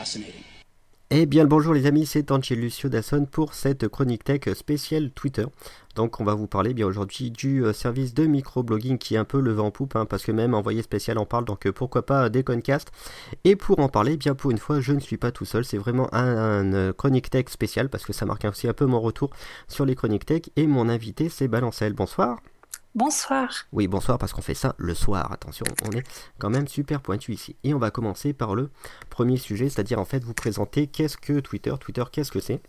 Fascinating. Eh bien le bonjour les amis, c'est Lucio Dasson pour cette chronique tech spéciale Twitter. Donc on va vous parler bien aujourd'hui du euh, service de microblogging qui est un peu le vent en poupe, hein, parce que même envoyé spécial en parle, donc euh, pourquoi pas des concasts. Et pour en parler, bien pour une fois, je ne suis pas tout seul, c'est vraiment un, euh, chronique tech spécial, parce que ça marque aussi un peu mon retour sur les chroniques tech. Et mon invité c'est Balancel, bonsoir. Bonsoir. Oui, bonsoir parce qu'on fait ça le soir. Attention, on est quand même super pointu ici. Et on va commencer par le premier sujet, c'est-à-dire en fait vous présenter qu'est-ce que Twitter. Twitter, qu'est-ce que c'est?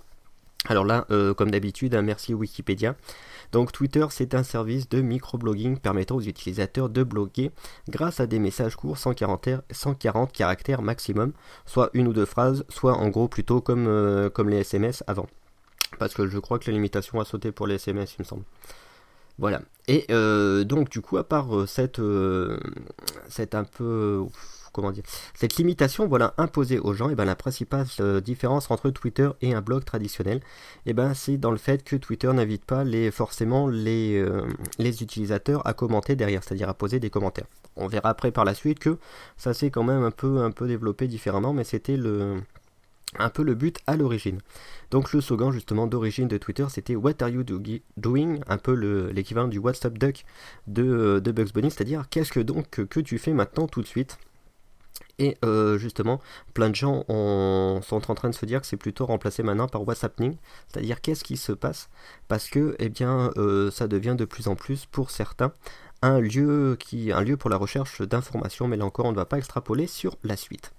Alors là, euh, comme d'habitude, un merci Wikipédia. Donc Twitter, c'est un service de microblogging permettant aux utilisateurs de bloguer grâce à des messages courts 140, 140 caractères maximum, soit une ou deux phrases, soit en gros plutôt comme, euh, comme les SMS avant. Parce que je crois que la limitation a sauté pour les SMS, il me semble. Voilà. Et euh, donc du coup, à part euh, cette, euh, cette un peu comment dire, cette limitation voilà imposée aux gens, et ben la principale différence entre Twitter et un blog traditionnel, ben c'est dans le fait que Twitter n'invite pas forcément les, les utilisateurs à commenter derrière, c'est-à-dire à poser des commentaires. On verra après par la suite que ça s'est quand même un peu un peu développé différemment, mais c'était le un peu le but à l'origine. Donc le slogan justement d'origine de Twitter c'était What are you doing? Un peu l'équivalent du What's up Duck de, de Bugs Bunny, c'est-à-dire qu'est-ce que donc que tu fais maintenant tout de suite? Et euh, justement, plein de gens sont en train de se dire que c'est plutôt remplacé maintenant par What's happening, c'est-à-dire qu'est-ce qui se passe, parce que eh bien, euh, ça devient de plus en plus pour certains un lieu, pour la recherche d'informations, mais là encore on ne va pas extrapoler sur la suite.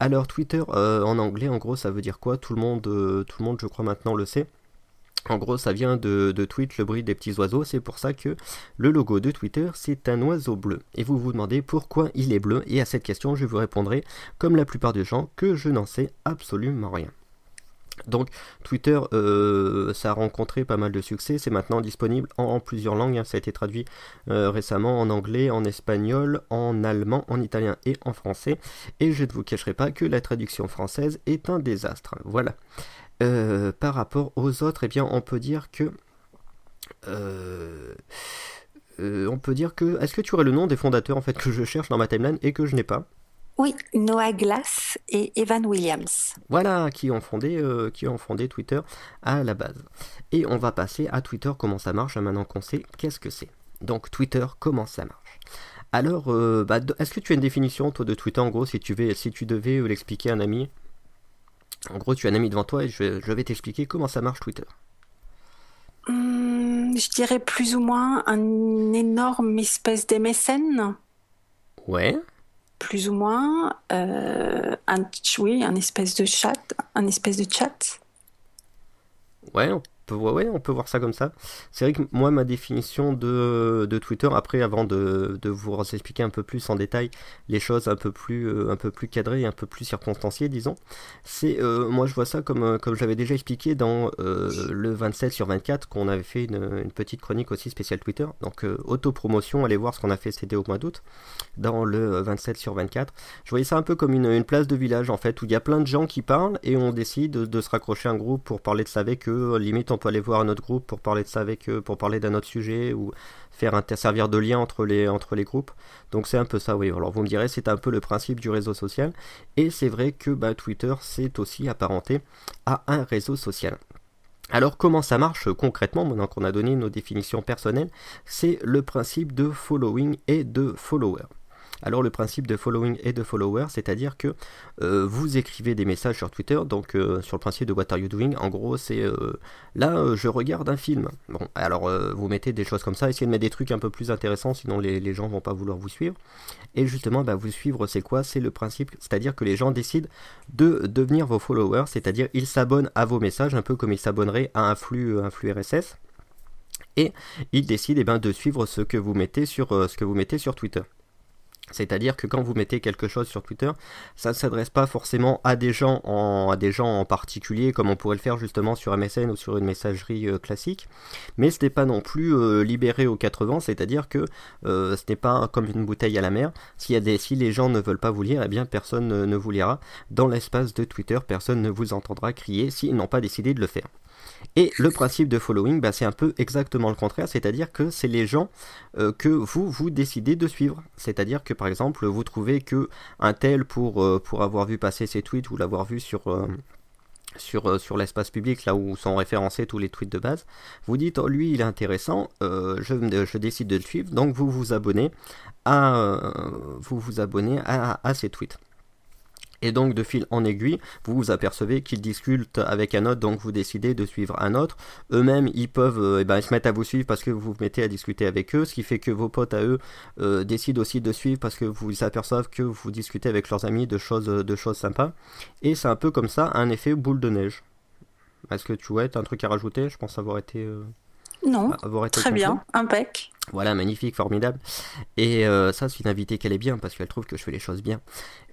Alors Twitter euh, en anglais, en gros, ça veut dire quoi? Tout le monde, euh, tout le monde, je crois maintenant le sait. En gros, ça vient de, de, tweet le bruit des petits oiseaux. C'est pour ça que le logo de Twitter, c'est un oiseau bleu. Et vous vous demandez pourquoi il est bleu? Et à cette question, je vous répondrai, comme la plupart des gens, que je n'en sais absolument rien. Donc Twitter, euh, ça a rencontré pas mal de succès, c'est maintenant disponible en, plusieurs langues, hein. ça a été traduit euh, récemment en anglais, en espagnol, en allemand, en italien et en français, et je ne vous cacherai pas que la traduction française est un désastre. Voilà. Euh, par rapport aux autres, eh bien on peut dire que... on peut dire que... Est-ce que tu aurais le nom des fondateurs en fait que je cherche dans ma timeline et que je n'ai pas? Oui, Noah Glass et Evan Williams. Voilà, qui ont fondé, euh, qui ont fondé Twitter à la base. Et on va passer à Twitter, comment ça marche, hein, maintenant qu'on sait qu'est-ce que c'est. Donc Twitter, comment ça marche? Alors, euh, bah, est-ce que tu as une définition, toi, de Twitter, en gros, si tu, si tu devais euh, l'expliquer à un ami? En gros, tu as un ami devant toi et je, vais t'expliquer comment ça marche Twitter. Hum, je dirais plus ou moins un énorme espèce d'MSN. Ouais plus ou moins euh, un, oui, un espèce de chat, un espèce de chat. Ouais, on peut voir ça comme ça. C'est vrai que moi, ma définition de, Twitter, après, avant de, vous expliquer un peu plus en détail les choses un peu plus, euh, un peu plus cadrées un peu plus circonstanciées, disons, c'est, euh, moi, je vois ça comme, euh, j'avais déjà expliqué dans le 27 sur 24, qu'on avait fait une, petite chronique aussi spéciale Twitter. Donc, autopromotion, allez voir ce qu'on a fait, c'était au mois d'août, dans le 27 sur 24. Je voyais ça un peu comme une, place de village, en fait, où il y a plein de gens qui parlent et on décide de, se raccrocher un groupe pour parler de ça avec eux, limite on peut aller voir un autre groupe pour parler de ça avec eux, pour parler d'un autre sujet ou faire servir de lien entre les, groupes. Donc c'est un peu ça, oui. Alors vous me direz, c'est un peu le principe du réseau social. Et c'est vrai que bah, Twitter, c'est aussi apparenté à un réseau social. Alors comment ça marche concrètement Maintenant qu'on a donné nos définitions personnelles, c'est le principe de following et de follower. Alors le principe de following et de follower, c'est-à-dire que euh, vous écrivez des messages sur Twitter, donc euh, sur le principe de what are you doing, en gros c'est euh, là je regarde un film. Bon, alors vous mettez des choses comme ça, essayez de mettre des trucs un peu plus intéressants, sinon les, les gens vont pas vouloir vous suivre. Et justement, bah, vous suivre c'est quoi? C'est le principe, c'est-à-dire que les gens décident de devenir vos followers, c'est-à-dire ils s'abonnent à vos messages, un peu comme ils s'abonneraient à un flux, RSS et ils décident eh ben, de suivre ce que vous mettez sur, ce que vous mettez sur Twitter. C'est-à-dire que quand vous mettez quelque chose sur Twitter, ça ne s'adresse pas forcément à des gens en, particulier, comme on pourrait le faire justement sur MSN ou sur une messagerie euh, classique. Mais ce n'est pas non plus euh, libéré aux 80, c'est-à-dire que euh, ce n'est pas comme une bouteille à la mer. Si les gens ne veulent pas vous lire, eh bien personne ne, vous lira. Dans l'espace de Twitter, personne ne vous entendra crier s'ils n'ont pas décidé de le faire. Et le principe de following, bah, c'est un peu exactement le contraire, c'est-à-dire que c'est les gens euh, que vous, vous décidez de suivre. C'est-à-dire que par exemple, vous trouvez que un tel pour, euh, avoir vu passer ses tweets ou l'avoir vu sur... Euh, sur, l'espace public, là où sont référencés tous les tweets de base, vous dites oh, lui il est intéressant, je, décide de le suivre, donc vous vous abonnez à, vous vous à, à ces tweets. Et donc de fil en aiguille, vous vous apercevez qu'ils discutent avec un autre, donc vous décidez de suivre un autre. Eux-mêmes, ils peuvent euh, eh ben, se mettre à vous suivre parce que vous vous mettez à discuter avec eux, ce qui fait que vos potes à eux euh, décident aussi de suivre parce que vous apercevez que vous discutez avec leurs amis de choses, de choses sympas. Et c'est un peu comme ça un effet boule de neige. Est-ce que tu as un truc à rajouter? Je pense avoir été... Euh, non, avoir été très bien, impec. Voilà, magnifique, formidable. Et ça, c'est une invitée qu'elle est bien parce qu'elle trouve que je fais les choses bien.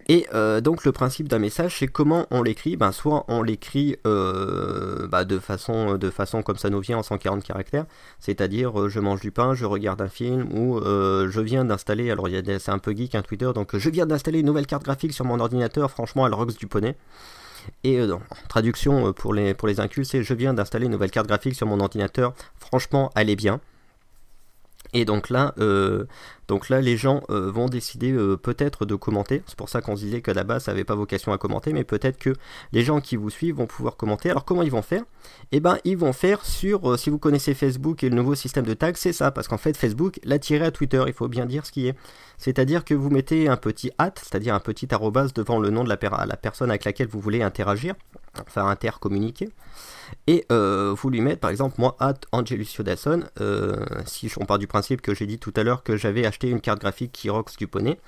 Et euh, donc le principe d'un message, c'est comment on l'écrit. Ben, soit on l'écrit euh, bah, de, façon, de façon comme ça nous vient en 140 caractères, c'est-à-dire euh, je mange du pain, je regarde un film, ou je viens d'installer, alors c'est un peu geek un Twitter, donc je viens d'installer une nouvelle carte graphique sur mon ordinateur, franchement elle rocks du poney. Et en traduction pour les, pour les incultes, c'est je viens d'installer une nouvelle carte graphique sur mon ordinateur, franchement elle est bien. Et donc là, euh, donc là, les gens euh, vont décider euh, peut-être de commenter. C'est pour ça qu'on se disait qu'à la base, ça n'avait pas vocation à commenter, mais peut-être que les gens qui vous suivent vont pouvoir commenter. Alors comment ils vont faire? Eh ben, ils vont faire sur, si vous connaissez Facebook et le nouveau système de tags, c'est ça, parce qu'en fait, Facebook l'a tiré à Twitter. Il faut bien dire ce qui est. C'est-à-dire que vous mettez un petit at, c'est-à-dire un petit arrobas devant le nom de la, personne avec laquelle vous voulez interagir, enfin intercommuniquer et euh, vous lui mettez par exemple moi at Angelusio Dawson euh, si on part du principe que j'ai dit tout à l'heure que j'avais une carte graphique qui rocks du poney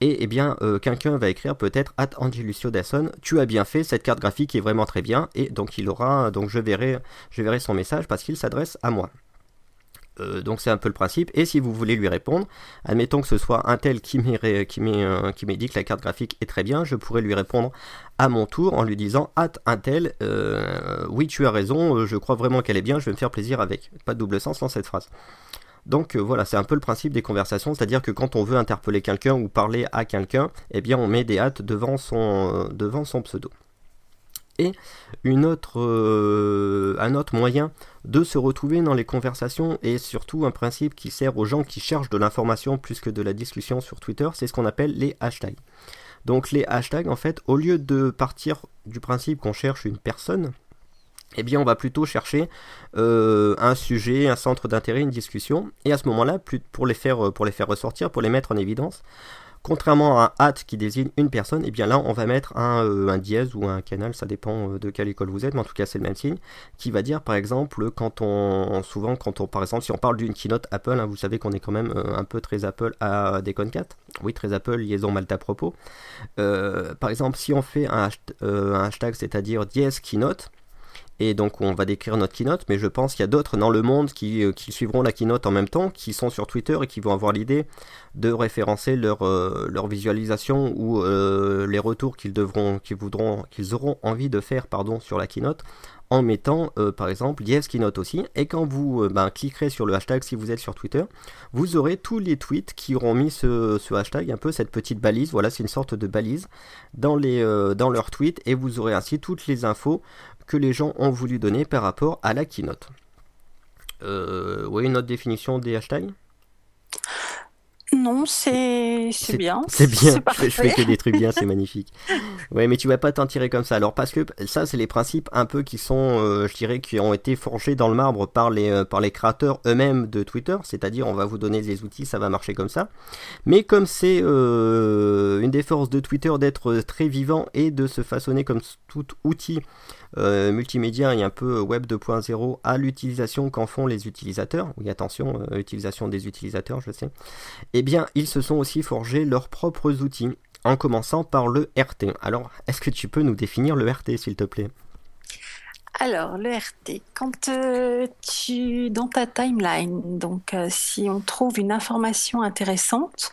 et eh bien euh, quelqu'un va écrire peut-être at Angelusio Dawson tu as bien fait cette carte graphique est vraiment très bien et donc il aura donc je verrai je verrai son message parce qu'il s'adresse à moi euh, donc c'est un peu le principe. Et si vous voulez lui répondre, admettons que ce soit un tel qui m'ait qui euh, dit que la carte graphique est très bien, je pourrais lui répondre à mon tour en lui disant at un tel, euh, oui tu as raison, je crois vraiment qu'elle est bien, je vais me faire plaisir avec. Pas de double sens dans cette phrase. Donc voilà, c'est un peu le principe des conversations, c'est-à-dire que quand on veut interpeller quelqu'un ou parler à quelqu'un, eh bien on met des hâtes devant son, son pseudo. Et autre, un autre moyen de se retrouver dans les conversations et surtout un principe qui sert aux gens qui cherchent de l'information plus que de la discussion sur Twitter, c'est ce qu'on appelle les hashtags. Donc les hashtags, en fait, au lieu de partir du principe qu'on cherche une personne, eh bien on va plutôt chercher euh, un sujet, un centre d'intérêt, une discussion, et à ce moment-là, pour les faire, ressortir, pour les mettre en évidence, Contrairement à un at qui désigne une personne, eh bien là on va mettre un, euh, dièse ou un canal, ça dépend euh, de quelle école vous êtes, mais en tout cas c'est le même signe, qui va dire par exemple quand on souvent quand on par exemple si on parle d'une keynote Apple, hein, vous savez qu'on est quand même un peu très Apple à Decon 4, oui très Apple, liaison mal à propos. par exemple si on fait un, un hashtag c'est-à-dire dièse keynote, et donc on va décrire notre keynote, mais je pense qu'il y a d'autres dans le monde qui, euh, qui, suivront la keynote en même temps, qui sont sur Twitter et qui vont avoir l'idée de référencer leur, euh, visualisation ou euh, les retours qu'ils devront, qu'ils voudront, qu'ils auront envie de faire pardon, sur la keynote en mettant par exemple Yes Keynote aussi. Et quand vous ben, cliquerez sur le hashtag si vous êtes sur Twitter, vous aurez tous les tweets qui auront mis ce, hashtag, un peu cette petite balise. Voilà, c'est une sorte de balise dans, dans leurs tweets et vous aurez ainsi toutes les infos que les gens ont voulu donner par rapport à la keynote. Euh, oui, une autre définition des hashtags? Non, c'est bien. C'est bien. Je, fais que des trucs bien, c'est magnifique. Ouais, mais tu vas pas t'en tirer comme ça. Alors parce que ça, c'est les principes un peu qui sont, euh, je dirais, qui ont été forgés dans le marbre par les euh, par les créateurs eux-mêmes de Twitter. C'est-à-dire, on va vous donner des outils, ça va marcher comme ça. Mais comme c'est euh, une des forces de Twitter d'être très vivant et de se façonner comme tout outil euh, multimédia et un peu web 2.0 à l'utilisation qu'en font les utilisateurs, oui attention, euh, utilisation des utilisateurs je sais, eh bien ils se sont aussi forgés leurs propres outils, en commençant par le RT. Alors est-ce que tu peux nous définir le RT s'il te plaît? Alors, le RT, quand euh, tu, dans ta timeline, donc euh, si on trouve une information intéressante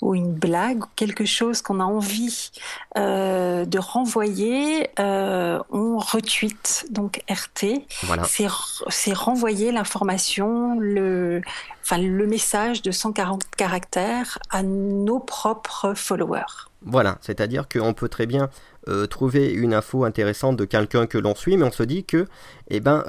ou une blague ou quelque chose qu'on a envie euh, de renvoyer, on retweet. Donc RT, voilà. c'est renvoyer l'information, le, enfin, le message de 140 caractères à nos propres followers. Voilà, c'est-à-dire qu'on peut très bien trouver une info intéressante de quelqu'un que l'on suit, mais on se dit que eh ben,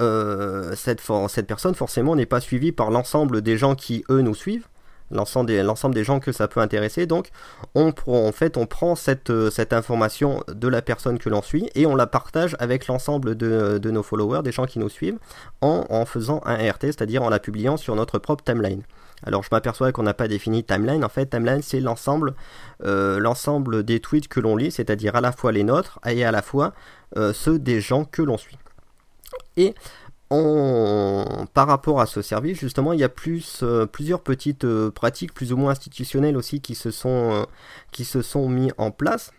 cette, cette personne forcément n'est pas suivie par l'ensemble des gens qui eux nous suivent l'ensemble des, gens que ça peut intéresser. Donc, on, en fait, on prend cette, euh, cette information de la personne que l'on suit et on la partage avec l'ensemble de, nos followers, des gens qui nous suivent, en, faisant un RT, c'est-à-dire en la publiant sur notre propre timeline. Alors je m'aperçois qu'on n'a pas défini timeline. En fait, timeline c'est l'ensemble, euh, des tweets que l'on lit, c'est-à-dire à la fois les nôtres et à la fois euh, ceux des gens que l'on suit. Et par rapport à ce service, justement, il y a plus, euh, plusieurs petites euh, pratiques plus ou moins institutionnelles aussi qui se sont, euh, qui se sont en place.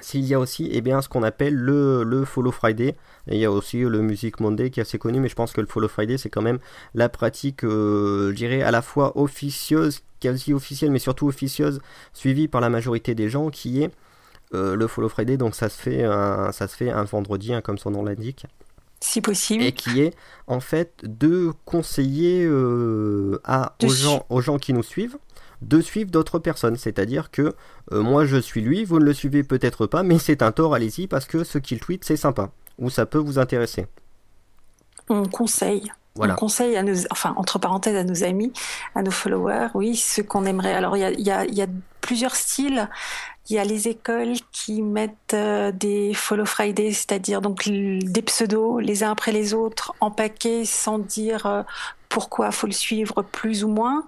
S'il y a aussi eh bien, ce qu'on appelle le, le, Follow Friday, et il y a aussi le Music Monday qui est assez connu, mais je pense que le Follow Friday c'est quand même la pratique, je dirais, à la fois officieuse, quasi officielle, mais surtout officieuse, suivie par la majorité des gens, qui est le Follow Friday. Donc ça se fait un, ça se fait un vendredi, hein, comme son nom l'indique. Si possible. Et qui est en fait de conseiller euh, à, aux, gens, aux gens qui nous suivent de suivre d'autres personnes. C'est-à-dire que euh, moi je suis lui, vous ne le suivez peut-être pas, mais c'est un tort, allez-y, parce que ce qu'il tweet c'est sympa, ou ça peut vous intéresser. On conseille. On conseille à nos, enfin entre parenthèses à nos amis, à nos followers, oui, ce qu'on aimerait. Alors il y a, y a plusieurs styles. Il y a les écoles qui mettent euh, des follow Friday, c'est-à-dire donc des pseudos les uns après les autres en paquet sans dire euh, pourquoi faut le suivre plus ou moins.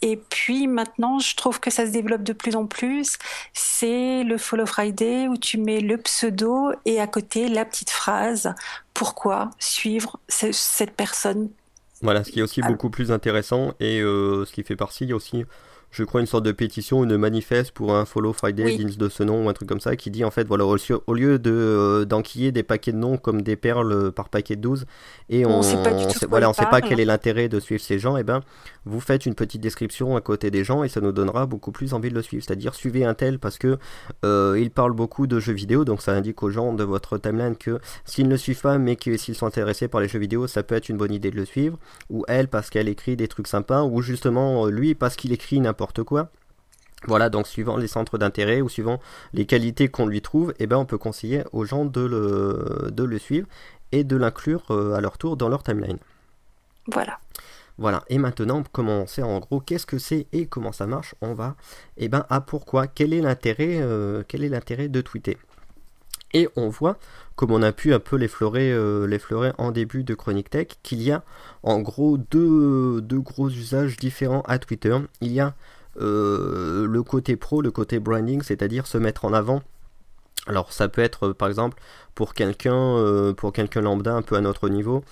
Et puis maintenant, je trouve que ça se développe de plus en plus. C'est le Follow Friday où tu mets le pseudo et à côté la petite phrase pourquoi suivre cette personne. Voilà, ce qui est aussi ah. beaucoup plus intéressant et euh, ce qui fait partie, aussi je crois, une sorte de pétition, une manifeste pour un Follow Friday digne de ce nom ou un truc comme ça, qui dit en fait, voilà, au, lieu de euh, d'enquiller des paquets de noms comme des perles par paquet de 12, et on, ne sait pas, voilà, on sait pas quel est l'intérêt de suivre ces gens, et eh ben vous faites une petite description à côté des gens et ça nous donnera beaucoup plus envie de le suivre. C'est-à-dire suivez un tel parce que euh, il parle beaucoup de jeux vidéo, donc ça indique aux gens de votre timeline que s'ils ne le suivent pas, mais que s'ils sont intéressés par les jeux vidéo, ça peut être une bonne idée de le suivre. Ou elle parce qu'elle écrit des trucs sympas, ou justement lui parce qu'il écrit n'importe quoi. Voilà, donc suivant les centres d'intérêt ou suivant les qualités qu'on lui trouve, eh ben on peut conseiller aux gens de le, de le suivre et de l'inclure euh, à leur tour dans leur timeline. Voilà. Voilà, et maintenant, comment on sait en gros qu'est-ce que c'est et comment ça marche, on va, eh ben, à pourquoi, quel est l'intérêt, euh, quel est l'intérêt de tweeter? Et on voit, comme on a pu un peu l'effleurer, euh, en début de Chronique Tech, qu'il y a en gros deux, gros usages différents à Twitter. Il y a euh, le côté pro, le côté branding, c'est-à-dire se mettre en avant. Alors ça peut être par exemple pour quelqu'un, pour quelqu'un lambda un peu à notre niveau,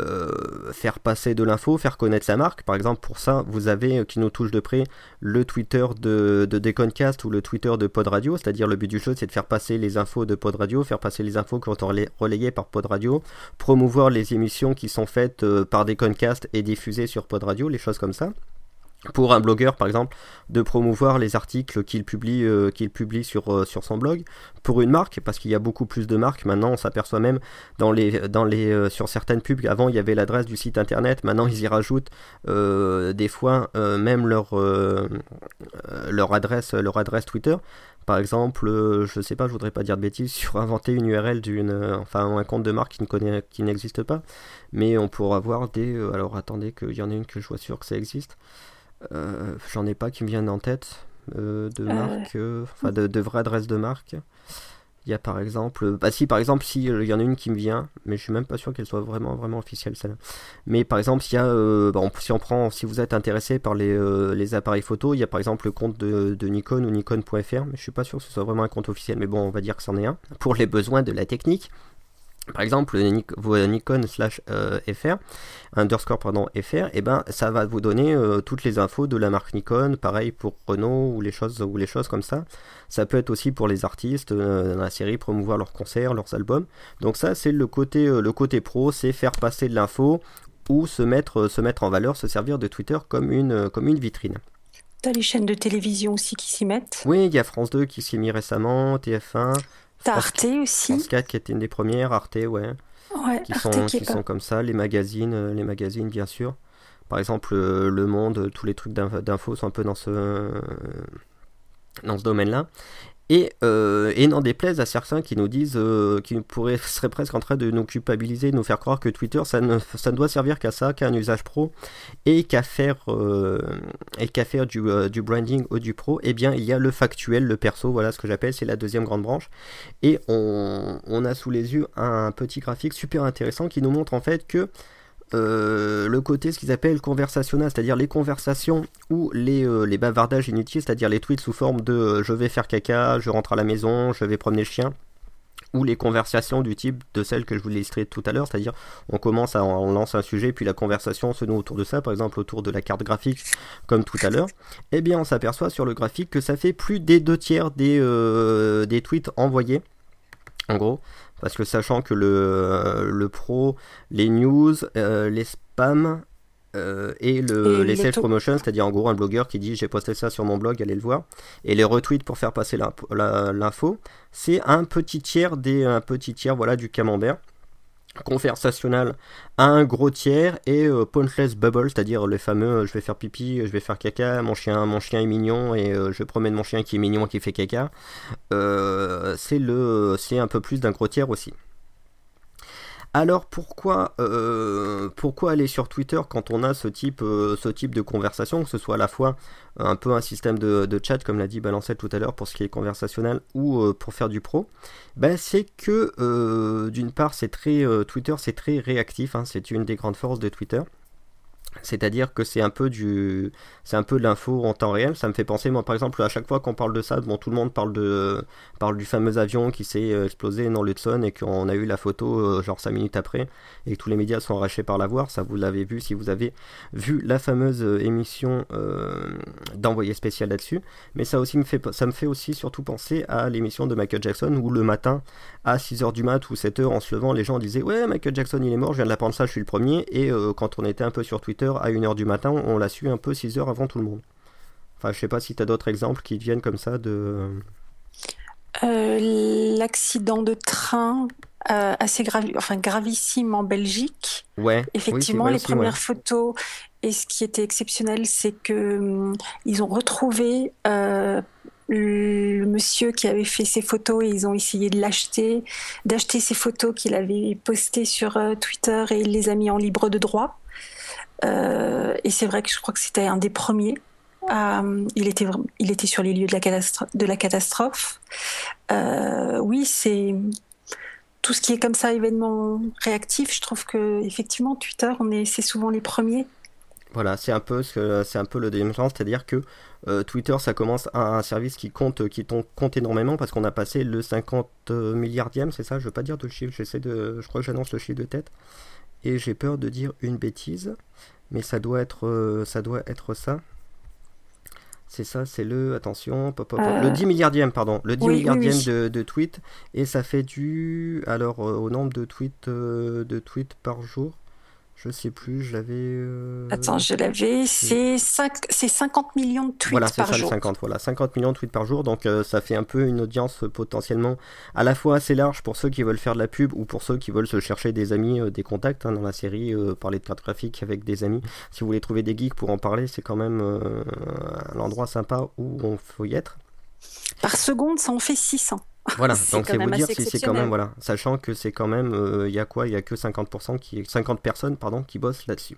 euh, faire passer de l'info, faire connaître sa marque. Par exemple, pour ça, vous avez, euh, qui nous touche de près, le Twitter de, de Deconcast ou le Twitter de Pod Radio. C'est-à-dire, le but du jeu, c'est de faire passer les infos de Pod Radio, faire passer les infos qui sont relayées par Pod Radio, promouvoir les émissions qui sont faites euh, par Deconcast et diffusées sur Pod Radio, les choses comme ça pour un blogueur par exemple de promouvoir les articles qu'il publie, euh, qu'il publie sur, euh, sur son blog. Pour une marque parce qu'il y a beaucoup plus de marques maintenant on s'aperçoit même dans les, dans les, euh, sur certaines pubs avant il y avait l'adresse du site internet maintenant ils y rajoutent des fois même leur, leur, adresse, leur adresse Twitter. Par exemple, je sais pas, je voudrais pas dire de bêtises sur inventer une URL d'une, enfin un compte de marque qui ne connaît, qui n'existe pas, mais on pourra avoir des, alors attendez qu'il y en ait une que je sois sûr que ça existe. Euh, j'en ai pas qui me viennent en tête euh, de euh. marque, enfin de, de vraies adresses de marque. Il y a par exemple, bah si par exemple, si il y en a une qui me vient, mais je suis même pas sûr qu'elle soit vraiment vraiment officielle celle-là. Mais par exemple, s'il y a, bah, si on prend, si vous êtes intéressé par les, les appareils photo, il y a par exemple le compte de, de Nikon ou Nikon.fr, mais je suis pas sûr que ce soit vraiment un compte officiel, mais bon, on va dire que c'en est un pour les besoins de la technique. Par exemple, vos Nikon slash euh, FR, underscore pardon FR, et eh ben ça va vous donner euh, toutes les infos de la marque Nikon, pareil pour Renault ou les choses ou les choses comme ça. Ça peut être aussi pour les artistes euh, dans la série promouvoir leurs concerts, leurs albums. Donc ça c'est le côté le côté pro, c'est faire passer de l'info ou se mettre se mettre en valeur, se servir de Twitter comme une comme une vitrine. T'as les chaînes de télévision aussi qui s'y mettent? Oui, il y a France 2 qui s'y est mis récemment, TF1. T'as Arte aussi. France 4 qui était une des premières, Arte, ouais. Ouais, qui sont, qui, sont comme ça, les magazines, euh, les magazines bien sûr. Par exemple, euh, Le Monde, tous les trucs d'infos sont un peu dans ce, dans ce domaine-là. Et, euh, n'en déplaise à certains qui nous disent, euh, qui pourraient, seraient presque en train de nous culpabiliser, de nous faire croire que Twitter, ça ne, doit servir qu'à ça, qu'à un usage pro, et qu'à faire, euh, faire du, branding ou du pro, eh bien il y a le factuel, le perso, voilà ce que j'appelle, c'est la deuxième grande branche. Et on, a sous les yeux un petit graphique super intéressant qui nous montre en fait que euh, le côté ce qu'ils appellent conversationnel, c'est-à-dire les conversations ou les, euh, bavardages inutiles, c'est-à-dire les tweets sous forme de euh, je vais faire caca, je rentre à la maison, je vais promener le chien, ou les conversations du type de celles que je vous illustrais tout à l'heure, c'est-à-dire on commence à on lance un sujet puis la conversation se noue autour de ça, par exemple autour de la carte graphique comme tout à l'heure, eh bien on s'aperçoit sur le graphique que ça fait plus des deux tiers des, des tweets envoyés. En gros, parce que sachant que le, le pro, les news, euh, les spams euh, et, le, les sales promotion, c'est-à-dire en gros un blogueur qui dit j'ai posté ça sur mon blog, allez le voir, et les retweets pour faire passer l'info, c'est un petit tiers des un petit tiers voilà du camembert conversationnel à un gros tiers et euh, pointless bubble, c'est-à-dire le fameux euh, je vais faire pipi, je vais faire caca, mon chien, mon chien est mignon et euh, je promène mon chien qui est mignon et qui fait caca. c'est le, c'est un peu plus d'un gros tiers aussi. Alors pourquoi, euh, pourquoi aller sur Twitter quand on a ce type, euh, ce type de conversation, que ce soit à la fois un peu un système de, chat, comme l'a dit Balancet tout à l'heure, pour ce qui est conversationnel, ou euh, pour faire du pro? Ben, C'est que d'une part, c'est très, Twitter c'est très réactif, hein, c'est une des grandes forces de Twitter. C'est-à-dire que c'est un peu du, c'est un peu de l'info en temps réel. Ça me fait penser, moi, par exemple, à chaque fois qu'on parle de ça, bon, tout le monde parle de, parle du fameux avion qui s'est euh, explosé dans l'Hudson et qu'on a eu la photo euh, genre 5 minutes après et que tous les médias sont arrachés par la voir. Ça, vous l'avez vu si vous avez vu la fameuse euh, émission d'envoyé spécial là-dessus. Mais ça aussi me fait, ça me fait aussi surtout penser à l'émission de Michael Jackson où le matin à 6h du mat ou 7h en se levant, les gens disaient ouais Michael Jackson il est mort, je viens de l'apprendre ça, je suis le premier. Et quand on était un peu sur Twitter à 1h du matin, on l'a su un peu 6 heures avant tout le monde. Enfin, je sais pas si tu as d'autres exemples qui viennent comme ça de. Euh, l'accident de train euh, assez grave, enfin gravissime en Belgique. Ouais. Effectivement, les premières photos. Et ce qui était exceptionnel, c'est que hum, ils ont retrouvé euh, le monsieur qui avait fait ces photos et ils ont essayé de l'acheter, d'acheter ces photos qu'il avait postées sur Twitter et il les a mis en libre de droit. Euh, et c'est vrai que je crois que c'était un des premiers. Euh, il, était, il était sur les lieux de la, catastrophe. Euh, oui, c'est tout ce qui est comme ça, événement réactif. Je trouve que effectivement, Twitter, on est, c'est souvent les premiers. Voilà, c'est un peu ce c'est un peu le deuxième sens, c'est-à-dire que Twitter, ça commence à un service qui compte, qui compte énormément parce qu'on a passé le 50 milliardième, c'est ça? Je veux pas dire de chiffre, j'essaie de, je crois que j'annonce le chiffre de tête. Et j'ai peur de dire une bêtise, mais ça doit être, euh, ça, doit être ça. C'est ça, c'est le, attention, le 10 euh, milliardième, pardon, le 10 milliardième De, de, tweets, et ça fait du, alors euh, au nombre de tweets, de tweets par jour, je sais plus, je l'avais. Euh, Attends, je l'avais. C'est 50 millions de tweets voilà, par ça, jour. 50, voilà, 50 millions de tweets par jour. Donc euh, ça fait un peu une audience potentiellement à la fois assez large pour ceux qui veulent faire de la pub ou pour ceux qui veulent se chercher des amis, euh, des contacts. Hein, dans la série, parler de carte graphique avec des amis. Si vous voulez trouver des geeks pour en parler, c'est quand même un endroit sympa où on faut y être. Par seconde, ça en fait 600. Voilà, donc c'est vous dire si c'est quand même voilà, sachant que c'est quand même euh, il y a quoi, il y a que 50% qui 50 personnes pardon qui bossent là-dessus.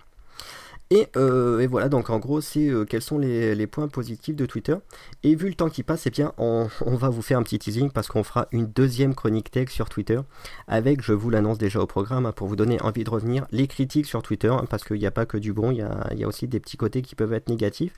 Euh, et, voilà, donc en gros, c'est euh, quels sont les, points positifs de Twitter. Et vu le temps qui passe, eh bien, on, va vous faire un petit teasing parce qu'on fera une deuxième chronique tech sur Twitter avec, je vous l'annonce déjà au programme, hein, pour vous donner envie de revenir, les critiques sur Twitter, hein, parce qu'il n'y a pas que du bon, il y a, aussi des petits côtés qui peuvent être négatifs.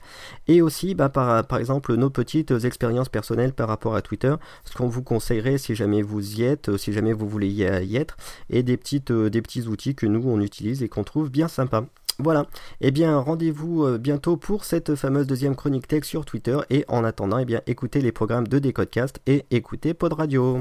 Et aussi, bah, par, exemple, nos petites expériences personnelles par rapport à Twitter, ce qu'on vous conseillerait si jamais vous y êtes, si jamais vous voulez y être, et euh, des petits outils que nous, on utilise et qu'on trouve bien sympa. Voilà. Eh bien, rendez-vous euh, bientôt pour cette fameuse deuxième chronique tech sur Twitter. Et en attendant, eh bien, écoutez les programmes de Decodecast et écoutez Pod Radio.